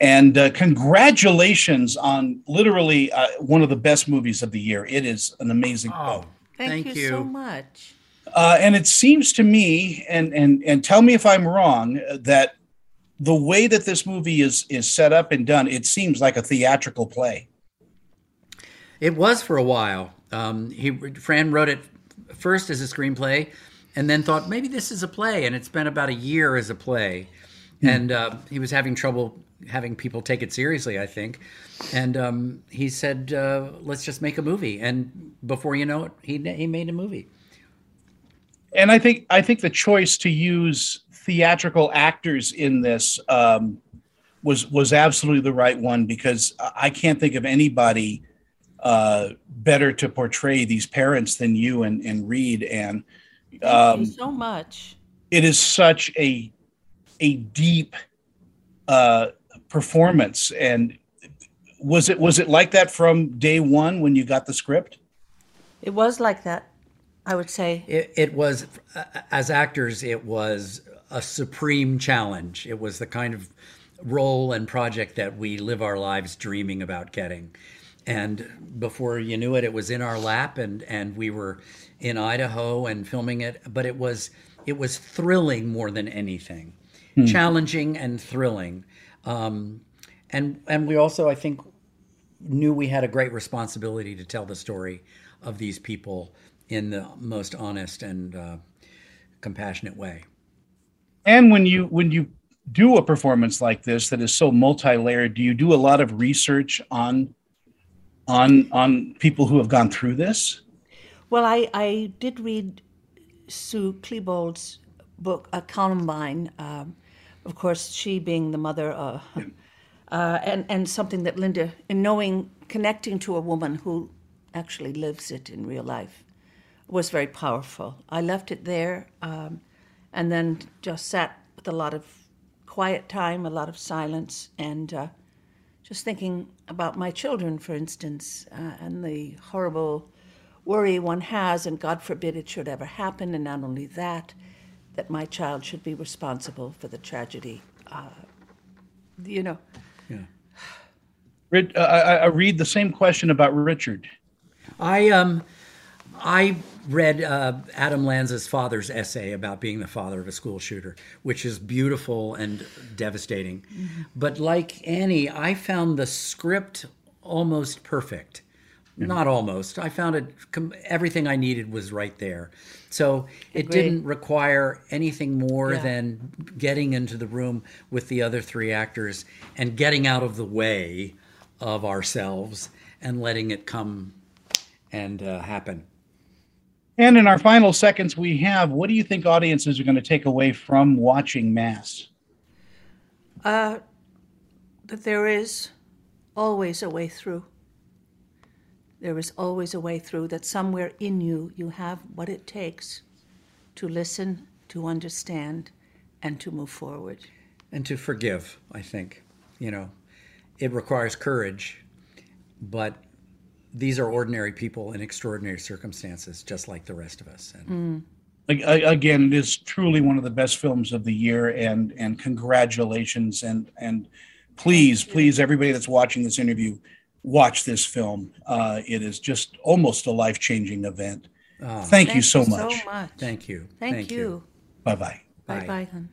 And uh, congratulations on literally uh, one of the best movies of the year. It is an amazing Oh, film. Thank, thank, you, you. so much. Uh, and it seems to me, and and and tell me if I'm wrong, uh, that the way that this movie is is set up and done, it seems like a theatrical play. It was for a while. Um, he Fran wrote it first as a screenplay, and then thought maybe this is a play, and it's been about a year as a play, and uh, he was having trouble having people take it seriously. I think, and um, he said, uh, "Let's just make a movie." And before you know it, he he made a movie. and I think I think the choice to use theatrical actors in this um, was was absolutely the right one because I I can't think of anybody uh, better to portray these parents than you and, and Reed. And Thank um, you so much. it is such a a deep uh, performance. And was it was it like that from day one when you got the script? It was like that, I would say. It, it was, uh, as actors, it was a supreme challenge. It was the kind of role and project that we live our lives dreaming about getting. And before you knew it, it was in our lap, and, and we were in Idaho and filming it. But it was it was thrilling more than anything, challenging and thrilling. Um, and and we also, I think, knew we had a great responsibility to tell the story of these people in the most honest and uh, compassionate way. And when you when you do a performance like this that is so multi-layered, do you do a lot of research on on on people who have gone through this? Well, I, I did read Sue Klebold's book, uh, Columbine. Um, of course, she being the mother, uh, uh, and and something that Linda, in knowing, connecting to a woman who actually lives it in real life, was very powerful. I left it there, um, and then just sat with a lot of quiet time, a lot of silence, and uh, just thinking about my children, for instance, uh, and the horrible worry one has, and God forbid it should ever happen, and not only that, that my child should be responsible for the tragedy. Uh, you know, Rid- uh, I, I read the same question about Richard. I um, I read uh, Adam Lanza's father's essay about being the father of a school shooter, which is beautiful and devastating. But like Annie, I found the script almost perfect. Not almost. I found it. Everything I needed was right there. So it Agreed. didn't require anything more Yeah. than getting into the room with the other three actors and getting out of the way of ourselves and letting it come and uh, happen. And in our final seconds we have, what do you think audiences are going to take away from watching Mass? uh, that there is always a way through. There is always a way through, that somewhere in you, you have what it takes to listen, to understand, and to move forward. and to forgive i think you know it requires courage but these are ordinary people in extraordinary circumstances just like the rest of us and hmm. Ag- a- Again, it is truly one of the best films of the year, and and congratulations, and and please, please, everybody that's watching this interview, watch this film. Uh, it is just almost a life changing event. Thank, you so much. so much. thank you Thank, you. Bye bye. Bye Bye. bye, hon.